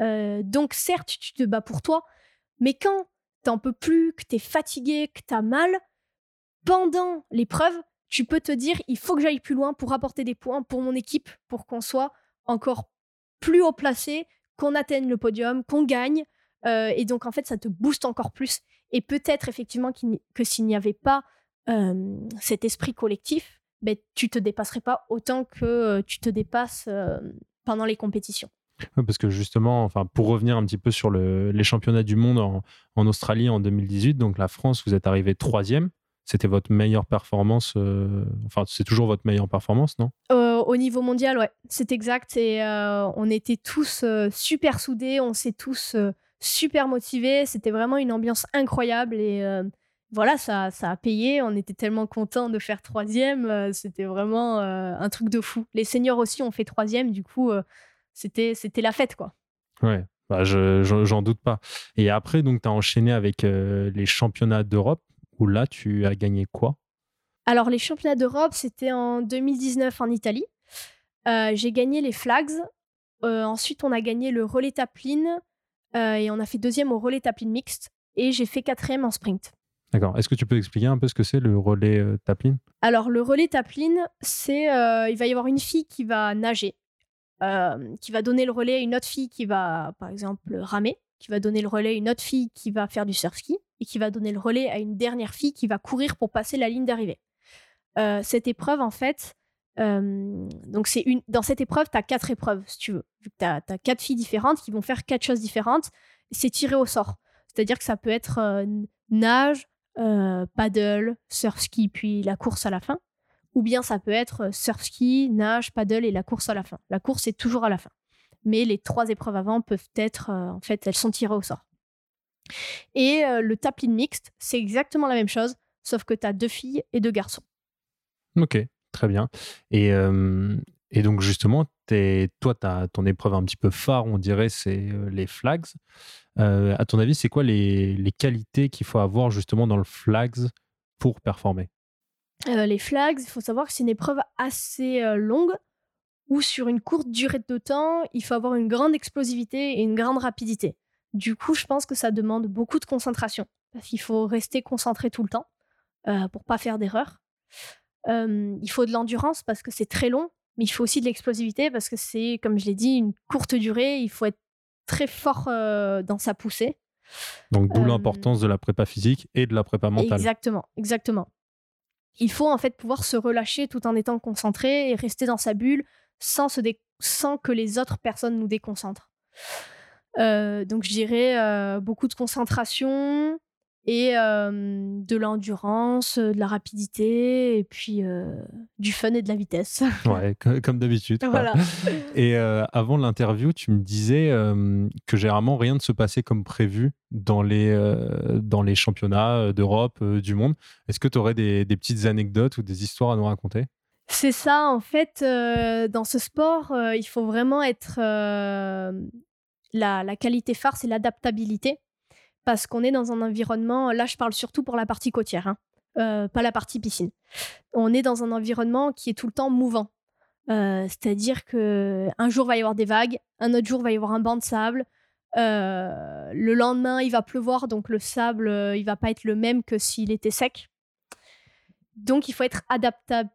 Euh, donc certes, tu te bats pour toi, mais quand t'en peux plus, que t'es fatigué, que t'as mal, pendant l'épreuve, tu peux te dire il faut que j'aille plus loin pour apporter des points pour mon équipe, pour qu'on soit encore plus haut placé, qu'on atteigne le podium, qu'on gagne. Euh, et donc en fait, ça te booste encore plus. Et peut-être effectivement que s'il n'y avait pas cet esprit collectif, ben, tu te dépasserais pas autant que euh, tu te dépasses pendant les compétitions. Parce que justement, enfin, pour revenir un petit peu sur le- les championnats du monde en, en Australie en 2018, donc la France, vous êtes arrivé troisième. C'était votre meilleure performance, euh, enfin, c'est toujours votre meilleure performance, non? Euh, au niveau mondial, ouais, c'est exact. Et euh, on était tous super soudés, on s'est tous super motivés. C'était vraiment une ambiance incroyable. Et voilà, ça, ça a payé. On était tellement contents de faire troisième. c'était vraiment un truc de fou. Les seniors aussi ont fait troisième. Du coup, c'était, c'était la fête, quoi. Ouais, bah, je- je- j'en doute pas. Et après, donc, tu as enchaîné avec les championnats d'Europe, où là, tu as gagné quoi? Alors, les championnats d'Europe, c'était en 2019 en Italie. Euh, j'ai gagné les flags. Euh, ensuite, on a gagné le relais tapline. euh, et on a fait deuxième au relais tapline mixte. Et j'ai fait quatrième en sprint. D'accord. Est-ce que tu peux expliquer un peu ce que c'est le relais euh, Taplin? Alors, le relais tapline, c'est. il va y avoir une fille qui va nager, qui va donner le relais à une autre fille qui va, par exemple, ramer, qui va donner le relais à une autre fille qui va faire du surf ski, et qui va donner le relais à une dernière fille qui va courir pour passer la ligne d'arrivée. Euh, cette épreuve, en fait, euh, donc c'est une. Dans cette épreuve, tu as quatre épreuves, si tu veux. Tu as, quatre filles différentes qui vont faire quatre choses différentes, c'est tiré au sort. C'est-à-dire que ça peut être euh, nage, paddle, surf ski, puis la course à la fin. Ou bien ça peut être surf ski, nage, paddle et la course à la fin. La course est toujours à la fin. Mais les trois épreuves avant peuvent être, en fait, elles sont tirées au sort. Et euh, le tapline mixte, c'est exactement la même chose, sauf que tu as deux filles et deux garçons. Ok, très bien. Et, euh, et donc, justement, toi, as ton épreuve un petit peu phare, on dirait, c'est euh, les flags. Euh, à ton avis, c'est quoi les, les qualités qu'il faut avoir justement dans le flags pour performer? Les flags, il faut savoir que c'est une épreuve assez longue où sur une courte durée de temps, il faut avoir une grande explosivité et une grande rapidité. Du coup, je pense que ça demande beaucoup de concentration parce qu'il faut rester concentré tout le temps. euh, pour pas faire d'erreur. il faut de l'endurance parce que c'est très long, mais il faut aussi de l'explosivité parce que c'est, comme je l'ai dit, une courte durée. Il faut être très fort dans sa poussée. Donc d'où l'importance de la prépa physique et de la prépa mentale. Exactement, exactement. Il faut en fait pouvoir se relâcher tout en étant concentré et rester dans sa bulle sans, se sans que les autres personnes nous déconcentrent. Donc je dirais beaucoup de concentration, et de l'endurance, de la rapidité et puis du fun et de la vitesse. ouais, comme d'habitude. Voilà. Et avant l'interview, tu me disais que généralement rien ne se passait comme prévu dans les, dans les championnats d'Europe, du monde. Est-ce que tu aurais des, des, petites anecdotes ou des histoires à nous raconter? C'est ça, en fait, dans ce sport, il faut vraiment être... La, qualité phare, c'est l'adaptabilité parce qu'on est dans un environnement, là je parle surtout pour la partie côtière, hein, euh, pas la partie piscine. On est dans un environnement qui est tout le temps mouvant. Euh, c'est-à-dire que un jour va y avoir des vagues, un autre jour va y avoir un banc de sable. Euh, le lendemain, il va pleuvoir, donc le sable, il va pas être le même que s'il était sec. Donc, il faut être adaptable,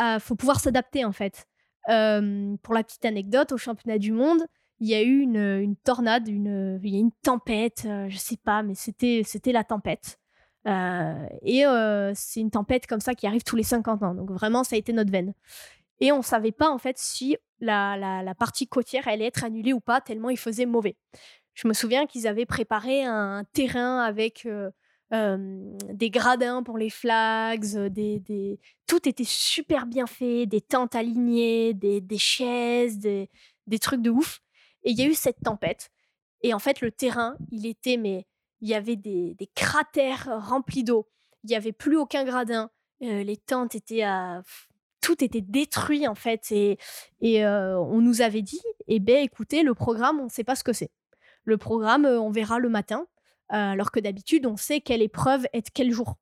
il faut pouvoir s'adapter en fait. pour la petite anecdote, au championnat du monde, il y a eu une, tornade, une, il y a une tempête, euh, je sais pas, mais c'était, c'était la tempête. Euh, et euh, c'est une tempête comme ça qui arrive tous les 50 ans. Donc vraiment, ça a été notre veine. Et on savait pas en fait si la, la, partie côtière allait être annulée ou pas, tellement il faisait mauvais. Je me souviens qu'ils avaient préparé un terrain avec des gradins pour les flags, des, des, tout était super bien fait, des tentes alignées, des, des chaises, des, des trucs de ouf. Et il y a eu cette tempête. Et en fait, le terrain, il était, mais il y avait des, cratères remplis d'eau. Il n'y avait plus aucun gradin. Euh, les tentes étaient à. Tout était détruit, en fait. Et, et euh, on nous avait dit eh bien, écoutez, le programme, on ne sait pas ce que c'est. Le programme, euh, on verra le matin. alors que d'habitude, on sait quelle épreuve est quel jour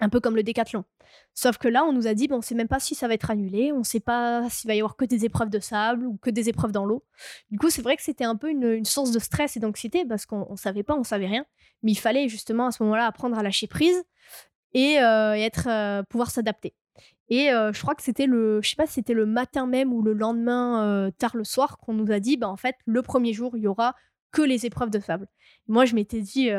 un peu comme le décathlon. Sauf que là, on nous a dit, bon, on ne sait même pas si ça va être annulé, on ne sait pas s'il va y avoir que des épreuves de sable ou que des épreuves dans l'eau. Du coup, c'est vrai que c'était un peu une, source de stress et d'anxiété parce qu'on ne savait pas, on savait rien. Mais il fallait justement à ce moment-là apprendre à lâcher prise et, euh, être, euh, pouvoir s'adapter. Et euh, je crois que c'était le, je sais pas c'était le matin même ou le lendemain tard le soir qu'on nous a dit, bah en fait, le premier jour, il y aura que les épreuves de sable. moi, je m'étais dit,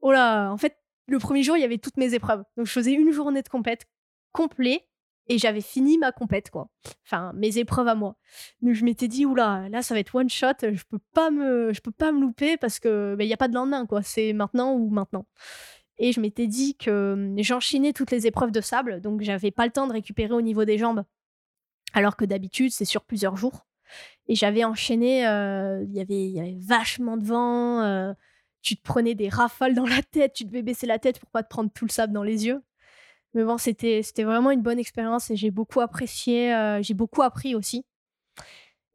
oh là, en fait, le premier jour, il y avait toutes mes épreuves. Donc, je faisais une journée de compète complet et j'avais fini ma compète, quoi. Enfin, mes épreuves à moi. Donc, je m'étais dit, oula, là, ça va être one shot. Je peux pas me, je peux pas me louper parce que ben, il n'y a pas de lendemain, quoi. C'est maintenant ou maintenant. Et je m'étais dit que hum, j'enchaînais toutes les épreuves de sable, donc j'avais pas le temps de récupérer au niveau des jambes. Alors que d'habitude, c'est sur plusieurs jours. Et j'avais enchaîné, euh, il y avait vachement de vent. Euh, tu te prenais des rafales dans la tête, tu devais baisser la tête pour pas te prendre tout le sable dans les yeux. Mais bon, c'était vraiment une bonne expérience et j'ai beaucoup apprécié, euh, j'ai beaucoup appris aussi.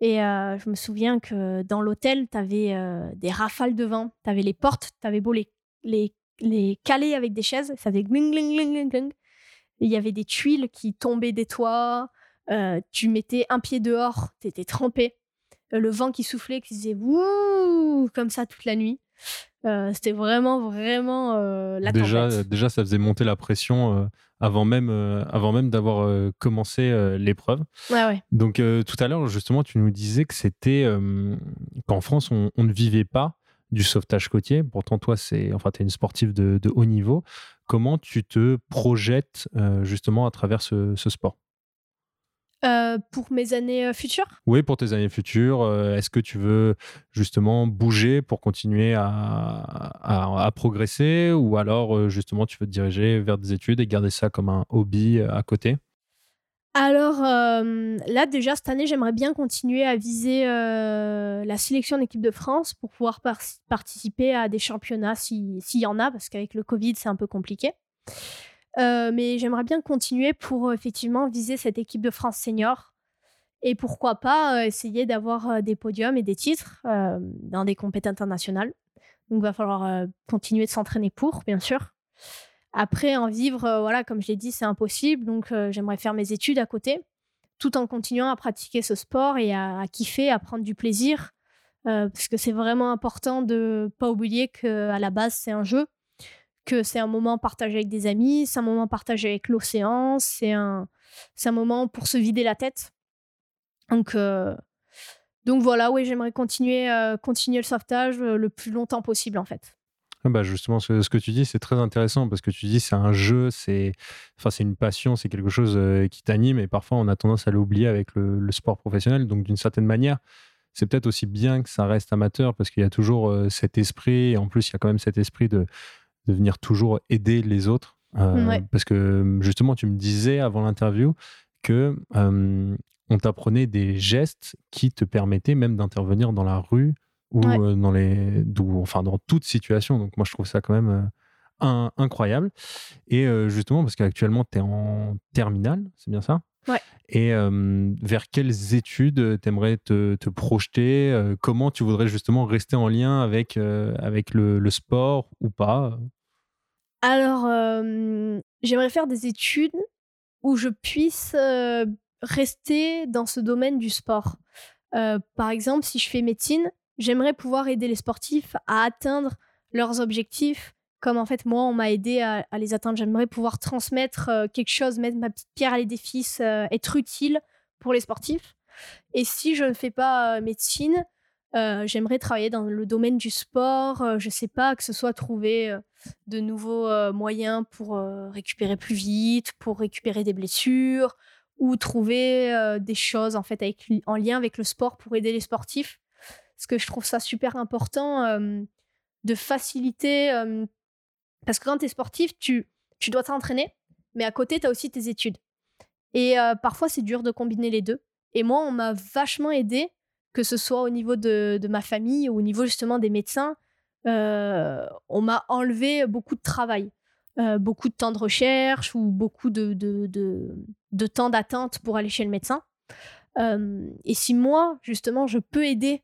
Et euh, je me souviens que dans l'hôtel, tu avais euh, des rafales de vent, tu avais les portes, tu avais beau les, les, les, caler avec des chaises, ça faisait gling, gling, gling, gling, Il y avait des tuiles qui tombaient des toits, tu mettais un pied dehors, tu étais trempé. le vent qui soufflait, qui faisait wouh, comme ça toute la nuit. Euh, c'était vraiment, vraiment euh, la déjà, tempête. Déjà, ça faisait monter la pression euh, avant même, avant même d'avoir commencé l'épreuve. Ouais, ouais. Donc, tout à l'heure, justement, tu nous disais que c'était qu'en France, on, ne vivait pas du sauvetage côtier. Pourtant, toi, c'est, enfin, tu es une sportive de, de, haut niveau. Comment tu te projettes justement à travers ce sport? Euh, pour mes années euh, futures? Oui, pour tes années futures. Euh, est-ce que tu veux justement bouger pour continuer à, progresser ou alors justement tu veux te diriger vers des études et garder ça comme un hobby à côté? Alors là déjà cette année j'aimerais bien continuer à viser la sélection d'équipe de France pour pouvoir participer à des championnats s'il y en a parce qu'avec le Covid c'est un peu compliqué. Euh, mais j'aimerais bien continuer pour euh, effectivement viser cette équipe de France senior. Et pourquoi pas euh, essayer d'avoir des podiums et des titres dans des compétitions internationales. Donc, il va falloir continuer de s'entraîner pour, bien sûr. Après, en vivre, voilà, comme je l'ai dit, c'est impossible. Donc, j'aimerais faire mes études à côté, tout en continuant à pratiquer ce sport et à, à kiffer, à prendre du plaisir. parce que c'est vraiment important de pas oublier qu'à la base, c'est un jeu que c'est un moment partagé avec des amis, c'est un moment partagé avec l'océan, c'est un, un moment pour se vider la tête. Donc, euh, donc voilà, oui, j'aimerais continuer, euh, continuer le sauvetage euh, le plus longtemps possible en fait. Ah bah justement, ce, que tu dis, c'est très intéressant parce que tu dis c'est un jeu, c'est une passion, c'est quelque chose qui t'anime et parfois on a tendance à l'oublier avec le, sport professionnel. Donc d'une certaine manière, c'est peut-être aussi bien que ça reste amateur parce qu'il y a toujours cet esprit et en plus il y a quand même cet esprit de, de venir toujours aider les autres. Euh, Ouais. Parce que justement, tu me disais avant l'interview que euh, on t'apprenait des gestes qui te permettaient même d'intervenir dans la rue ou Ouais. euh, dans les, d'où- enfin dans toute situation. Donc moi, je trouve ça quand même un- incroyable. Et justement, parce qu'actuellement, tu es en terminale, c'est bien ça? Ouais. Et euh, vers quelles études t'aimerais te, te projeter? Euh, Comment tu voudrais justement rester en lien avec, euh, avec le, le sport ou pas? Alors, j'aimerais faire des études où je puisse rester dans ce domaine du sport. Par exemple, si je fais médecine, j'aimerais pouvoir aider les sportifs à atteindre leurs objectifs, comme en fait moi, on m'a aidé à, à les atteindre. J'aimerais pouvoir transmettre quelque chose, mettre ma petite pierre à l'édifice, être utile pour les sportifs. Et si je ne fais pas médecine, euh, j'aimerais travailler dans le domaine du sport. euh, je sais pas, que ce soit trouver euh, de nouveaux euh, moyens pour récupérer plus vite, pour récupérer des blessures, ou trouver des choses en fait avec, en lien avec le sport pour aider les sportifs. Parce que je trouve ça super important de faciliter. parce que quand tu es sportif, tu, tu dois t'entraîner, mais à côté, tu as aussi tes études. Et parfois, c'est dur de combiner les deux. Et moi, on m'a vachement aidé, que ce soit au niveau de, ma famille ou au niveau justement des médecins. Euh, on m'a enlevé beaucoup de travail, euh, beaucoup de temps de recherche ou beaucoup de, temps d'attente pour aller chez le médecin. Euh, et si moi, justement, je peux aider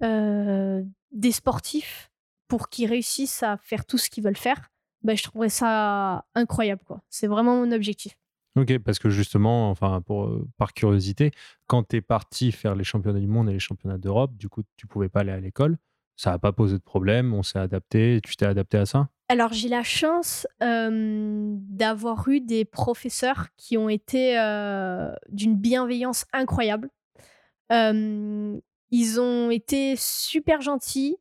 des sportifs pour qu'ils réussissent à faire tout ce qu'ils veulent faire, ben, je trouverais ça incroyable. C'est vraiment mon objectif. Ok, parce que justement, enfin, euh, par curiosité, quand tu es parti faire les championnats du monde et les championnats d'Europe, du coup, tu pouvais pas aller à l'école. Ça n'a pas posé de problème, on s'est adapté, tu t'es adapté à ça? Alors, j'ai la chance d'avoir eu des professeurs qui ont été d'une bienveillance incroyable. Ils ont été super gentils.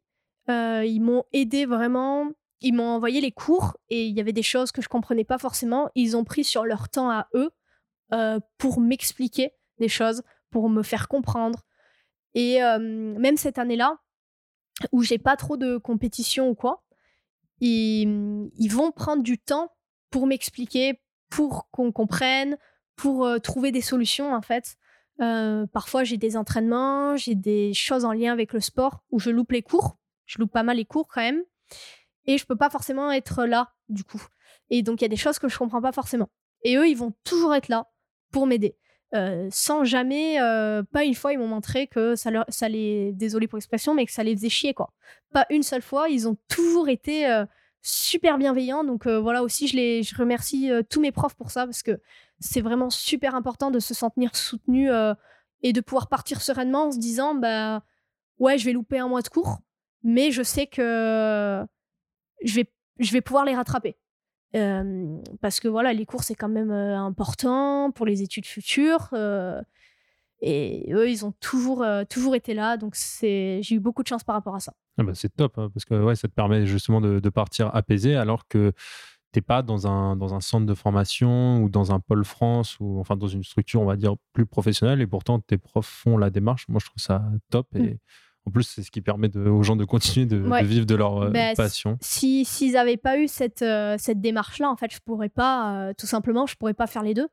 ils m'ont aidé vraiment. Ils m'ont envoyé les cours et il y avait des choses que je comprenais pas forcément. Ils ont pris sur leur temps à eux euh, pour m'expliquer des choses, pour me faire comprendre. Et euh, même cette année-là, où j'ai pas trop de compétition ou quoi, ils, vont prendre du temps pour m'expliquer, pour qu'on comprenne, pour euh, trouver des solutions en fait. Parfois j'ai des entraînements, j'ai des choses en lien avec le sport où je loupe les cours. Je loupe pas mal les cours quand même. Et je peux pas forcément être là du coup. Et donc il y a des choses que je comprends pas forcément. Et eux, ils vont toujours être là pour m'aider. Euh, sans jamais, euh, pas une fois, ils m'ont montré que ça, les, désolé pour l'expression, mais que ça les faisait chier, quoi. Pas une seule fois, ils ont toujours été euh, super bienveillants. Donc voilà aussi, je, les, je remercie tous mes profs pour ça, parce que c'est vraiment super important de se sentir soutenu et de pouvoir partir sereinement en se disant, bah ouais, je vais louper un mois de cours, mais je sais que je vais, je vais pouvoir les rattraper. Euh, parce que voilà, les cours, c'est quand même euh, important pour les études futures. euh, et eux, ils ont toujours, toujours été là. Donc, j'ai eu beaucoup de chance par rapport à ça. Ah bah, C'est top, hein, parce que ouais, ça te permet justement de, de partir apaisé alors que tu n'es pas dans un, dans un centre de formation ou dans un pôle France ou enfin dans une structure, on va dire, plus professionnelle. Et pourtant, tes profs font la démarche. Moi, je trouve ça top. Et Mm. En plus, c'est ce qui permet de- aux gens de continuer de, vivre de leur euh, Bah, passion. Si, s'ils n'avaient pas eu cette, euh, cette démarche-là, en fait, je pourrais pas, euh, tout simplement, je pourrais pas faire les deux.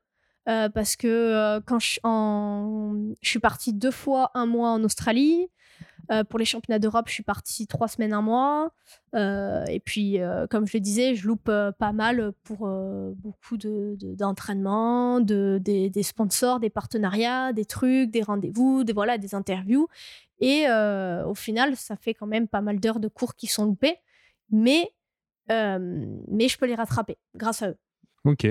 Parce que quand je, en... je suis partie deux fois un mois en Australie, euh, pour les championnats d'Europe, je suis partie trois semaines, un mois. Euh, et puis, euh, comme je le disais, je loupe pas mal pour beaucoup de, de- d'entraînements, de, des, sponsors, des partenariats, des trucs, des rendez-vous, des, voilà, des interviews. Et au final, ça fait quand même pas mal d'heures de cours qui sont loupées. Mais, mais je peux les rattraper grâce à eux. Ok.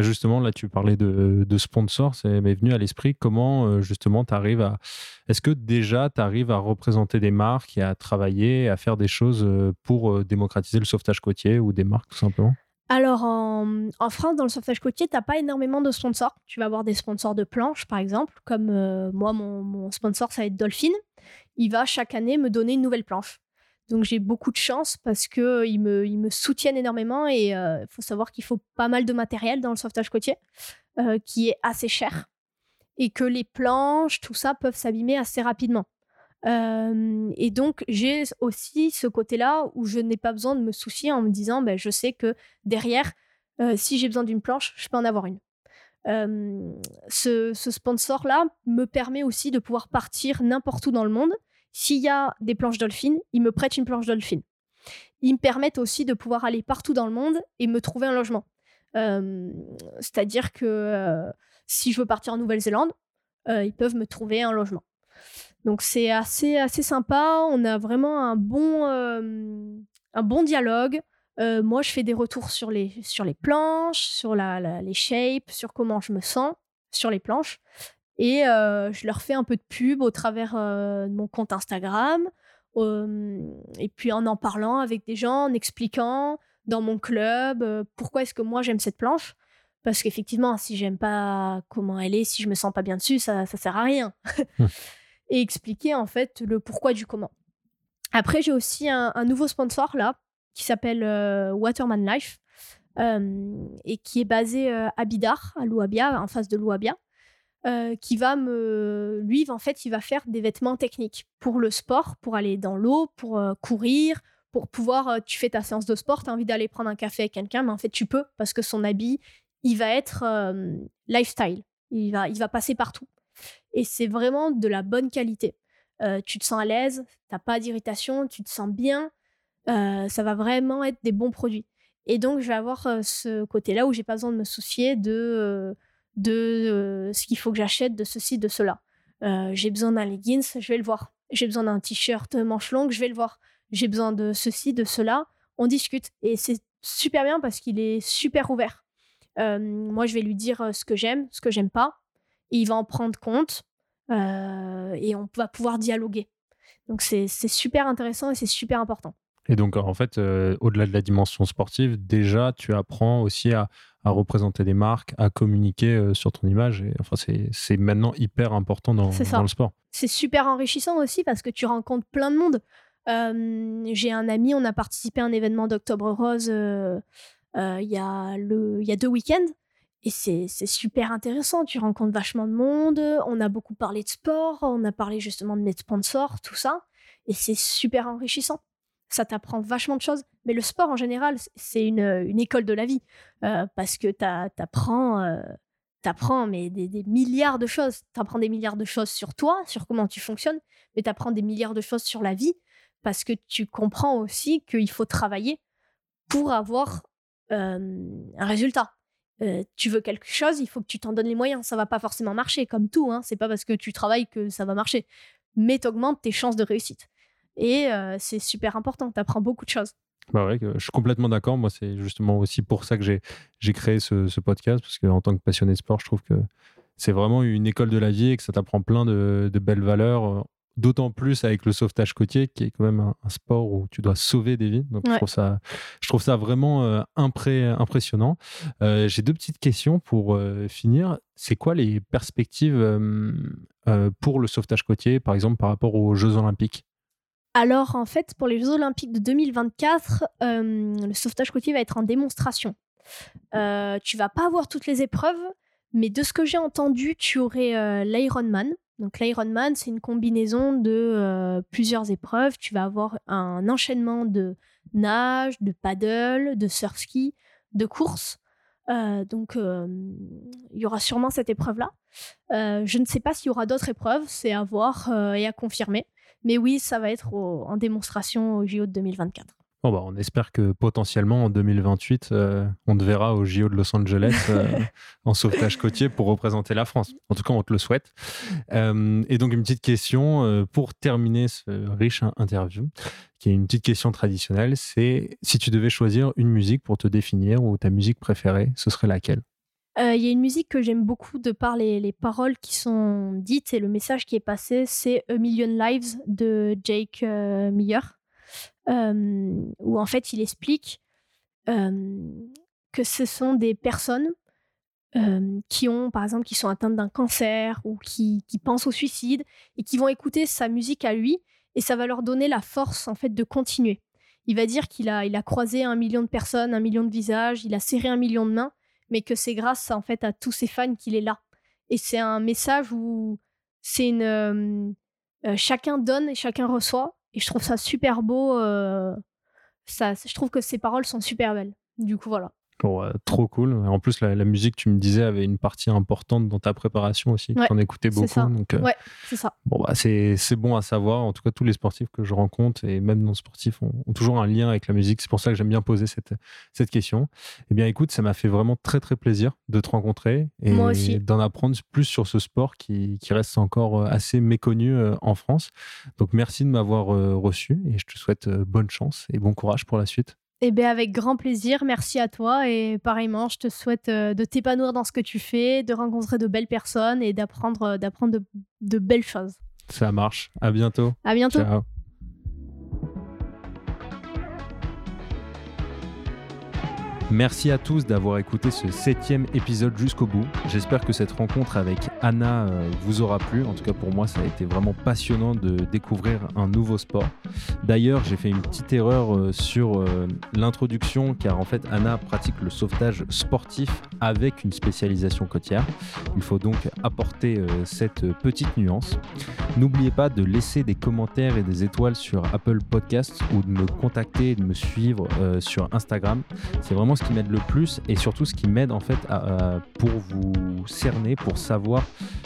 Bah, justement, là, tu parlais de, sponsors, c'est m'est venu à l'esprit. Comment, euh, justement, tu arrives à. Est-ce que déjà, tu arrives à représenter des marques et à travailler, à faire des choses euh, pour euh, démocratiser le sauvetage côtier ou des marques, tout simplement? Alors, en, en France, dans le sauvetage côtier, tu n'as pas énormément de sponsors. Tu vas avoir des sponsors de planches, par exemple, comme moi, mon, mon sponsor, ça va être Dolphin. Il va chaque année me donner une nouvelle planche. Donc j'ai beaucoup de chance parce qu'ils me, ils me soutiennent énormément et il euh, faut savoir qu'il faut pas mal de matériel dans le sauvetage côtier euh, qui est assez cher et que les planches, tout ça peuvent s'abîmer assez rapidement. Euh, et donc j'ai aussi ce côté-là où je n'ai pas besoin de me soucier en me disant ben, je sais que derrière, si j'ai besoin d'une planche, je peux en avoir une. ce, ce sponsor-là me permet aussi de pouvoir partir n'importe où dans le monde s'il y a des planches Dolphin, ils me prêtent une planche Dolphin. Ils me permettent aussi de pouvoir aller partout dans le monde et me trouver un logement. Euh, c'est-à-dire que euh, si je veux partir en Nouvelle-Zélande, euh, ils peuvent me trouver un logement. Donc c'est assez, assez sympa. On a vraiment un bon, un bon dialogue. moi, je fais des retours sur les, sur les planches, sur la, les shapes, sur comment je me sens sur les planches. Et euh, je leur fais un peu de pub au travers euh, de mon compte Instagram. et puis en en parlant avec des gens, en expliquant dans mon club euh, pourquoi est-ce que moi j'aime cette planche. Parce qu'effectivement, si j'aime pas comment elle est, si je me sens pas bien dessus, ça, ça sert à rien. Hum. et expliquer en fait le pourquoi du comment. Après, j'ai aussi un, nouveau sponsor là qui s'appelle Waterman Life et qui est basé à Bidar, à Louabia, en face de Louabia. Euh, qui va me. Lui, en fait, il va faire des vêtements techniques pour le sport, pour aller dans l'eau, pour euh, courir, pour pouvoir. Euh, tu fais ta séance de sport, tu as envie d'aller prendre un café avec quelqu'un, mais en fait, tu peux parce que son habit, il va être lifestyle. Il va, il va passer partout. Et c'est vraiment de la bonne qualité. tu te sens à l'aise, t'as pas d'irritation, tu te sens bien. ça va vraiment être des bons produits. Et donc, je vais avoir ce côté-là où j'ai pas besoin de me soucier de de euh, ce qu'il faut que j'achète, de ceci, de cela. Euh, j'ai besoin d'un leggings, je vais le voir. J'ai besoin d'un t-shirt manche longue, je vais le voir. J'ai besoin de ceci, de cela. On discute. Et c'est super bien parce qu'il est super ouvert. Euh, moi, je vais lui dire ce que j'aime, ce que j'aime pas. Et il va en prendre compte. et on va pouvoir dialoguer. Donc, c'est super intéressant et c'est super important. Et donc, en fait, au-delà de la dimension sportive, déjà, tu apprends aussi à, à représenter des marques, à communiquer euh, sur ton image. Et, enfin, c'est maintenant hyper important dans, dans le sport. C'est super enrichissant aussi parce que tu rencontres plein de monde. Euh, j'ai un ami, on a participé à un événement d'Octobre Rose euh, il y, a le, y a deux week-ends. Et c'est super intéressant. Tu rencontres vachement de monde. On a beaucoup parlé de sport. On a parlé justement de mes sponsors, tout ça. Et c'est super enrichissant ça t'apprend vachement de choses. Mais le sport en général, c'est une, une, école de la vie euh, parce que t'apprends, euh, t'apprends mais des, milliards de choses. T'apprends des milliards de choses sur toi, sur comment tu fonctionnes, mais t'apprends des milliards de choses sur la vie parce que tu comprends aussi qu'il faut travailler pour avoir euh, un résultat. tu veux quelque chose, il faut que tu t'en donnes les moyens. Ça va pas forcément marcher, comme tout. Hein. C'est pas parce que tu travailles que ça va marcher, mais t'augmentes tes chances de réussite. Et euh, c'est super important, tu apprends beaucoup de choses. Bah ouais, je suis complètement d'accord. Moi, c'est justement aussi pour ça que j'ai créé ce, ce, podcast, parce qu'en tant que passionné de sport, je trouve que c'est vraiment une école de la vie et que ça t'apprend plein de, de, belles valeurs. Euh, d'autant plus avec le sauvetage côtier, qui est quand même un, sport où tu dois sauver des vies. Donc, je, trouve ça, je trouve ça vraiment euh, impressionnant. j'ai deux petites questions pour finir. C'est quoi les perspectives pour le sauvetage côtier, par exemple, par rapport aux Jeux Olympiques? Alors en fait, pour les Jeux Olympiques de 2024, euh, le sauvetage côtier va être en démonstration. Euh, tu vas pas avoir toutes les épreuves, mais de ce que j'ai entendu, tu aurais euh, l'Ironman. Donc l'Ironman, c'est une combinaison de euh, plusieurs épreuves. Tu vas avoir un enchaînement de nage, de paddle, de surf ski, de course. donc il y aura sûrement cette épreuve-là. je ne sais pas s'il y aura d'autres épreuves, c'est à voir et à confirmer. Mais oui, ça va être en démonstration au JO de 2024. Bon bah, on espère que potentiellement en 2028, euh, on te verra au JO de Los Angeles euh, en sauvetage côtier pour représenter la France. En tout cas, on te le souhaite. Euh, et donc, une petite question pour terminer ce riche interview, qui est une petite question traditionnelle, c'est si tu devais choisir une musique pour te définir ou ta musique préférée, ce serait laquelle? Euh, Il y a une musique que j'aime beaucoup de par les, les paroles qui sont dites et le message qui est passé, c'est A Million Lives de Jake euh, Miller, euh, où en fait il explique euh, que ce sont des personnes qui ont, par exemple, qui sont atteintes d'un cancer ou qui, qui pensent au suicide et qui vont écouter sa musique à lui et ça va leur donner la force en fait de continuer. Il va dire qu'il a, il a croisé un million de personnes, un million de visages, il a serré un million de mains, mais que c'est grâce en fait à tous ses fans qu'il est là. Et c'est un message où c'est euh, euh, chacun donne et chacun reçoit. Et je trouve ça super beau. euh, ça, je trouve que ces paroles sont super belles. Du coup, voilà. Ouais, trop cool. En plus, la, la musique, tu me disais, avait une partie importante dans ta préparation aussi. Ouais, tu en écoutais c'est beaucoup. ça. Donc, euh, Ouais, c'est ça. bon, bah, c'est c'est bon à savoir. En tout cas, tous les sportifs que je rencontre et même non sportifs ont, ont toujours un lien avec la musique. C'est pour ça que j'aime bien poser cette, cette question. Eh bien, écoute, ça m'a fait vraiment très, très plaisir de te rencontrer et d'en apprendre plus sur ce sport qui, qui reste encore euh, assez méconnu euh, en France. Donc, merci de m'avoir euh, reçu et je te souhaite euh, bonne chance et bon courage pour la suite. Eh bien, avec grand plaisir. Merci à toi. Et pareillement, je te souhaite euh, de t'épanouir dans ce que tu fais, de rencontrer de belles personnes et d'apprendre euh, d'apprendre de, de belles choses. Ça marche. À bientôt. À bientôt. Ciao. Merci à tous d'avoir écouté ce septième épisode jusqu'au bout. J'espère que cette rencontre avec Anna euh, vous aura plu. En tout cas, pour moi, ça a été vraiment passionnant de découvrir un nouveau sport. D'ailleurs, j'ai fait une petite erreur euh, sur euh, l'introduction, car en fait, Anna pratique le sauvetage sportif avec une spécialisation côtière. Il faut donc apporter cette petite nuance. N'oubliez pas de laisser des commentaires et des étoiles sur Apple Podcasts ou de me contacter et de me suivre sur Instagram. C'est vraiment ce qui m'aide le plus et surtout ce qui m'aide en fait pour vous cerner, pour savoir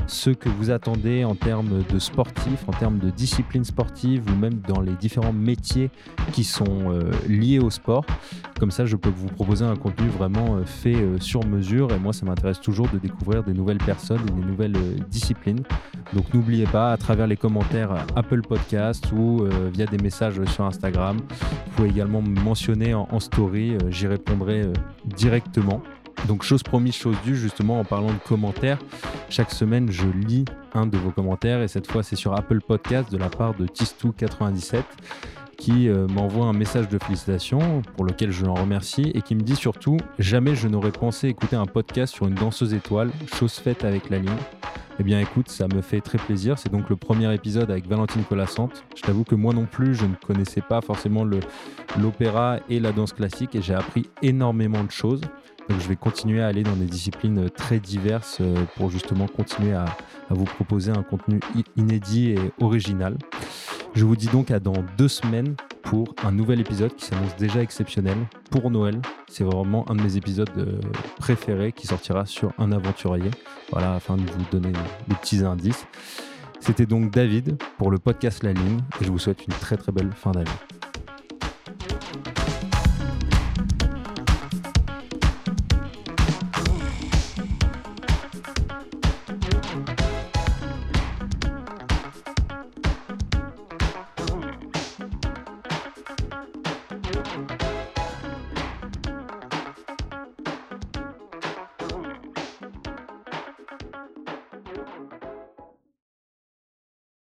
ce que vous attendez en termes de sportifs, en termes de discipline sportive ou même dans les différents métiers qui sont euh, liés au sport. Comme ça, je peux vous proposer un contenu vraiment euh, fait euh, sur mesure et moi, ça m'intéresse toujours de découvrir des nouvelles personnes et des nouvelles disciplines. Donc n'oubliez pas, à travers les commentaires Apple Podcast ou via des messages sur Instagram, vous pouvez également me mentionner en, story, j'y répondrai euh, directement. Donc chose promise, chose due, justement en parlant de commentaires, chaque semaine je lis un de vos commentaires et cette fois c'est sur Apple Podcast de la part de Tistou97 qui euh, m'envoie un message de félicitations pour lequel je l'en remercie et qui me dit surtout jamais je n'aurais pensé écouter un podcast sur une danseuse étoile, chose faite avec la ligne. Eh bien écoute, ça me fait très plaisir. C'est donc le premier épisode avec Valentine Colassante. Je t'avoue que moi non plus, je ne connaissais pas forcément l'opéra et la danse classique et j'ai appris énormément de choses. Donc je vais continuer à aller dans des disciplines très diverses euh, pour justement continuer à, à vous proposer un contenu inédit et original. Je vous dis donc à dans deux semaines pour un nouvel épisode qui s'annonce déjà exceptionnel pour Noël. C'est vraiment un de mes épisodes euh, préférés qui sortira sur un aventurier. Voilà, afin de vous donner des petits indices. C'était donc David pour le podcast La Ligne et je vous souhaite une très très belle fin d'année.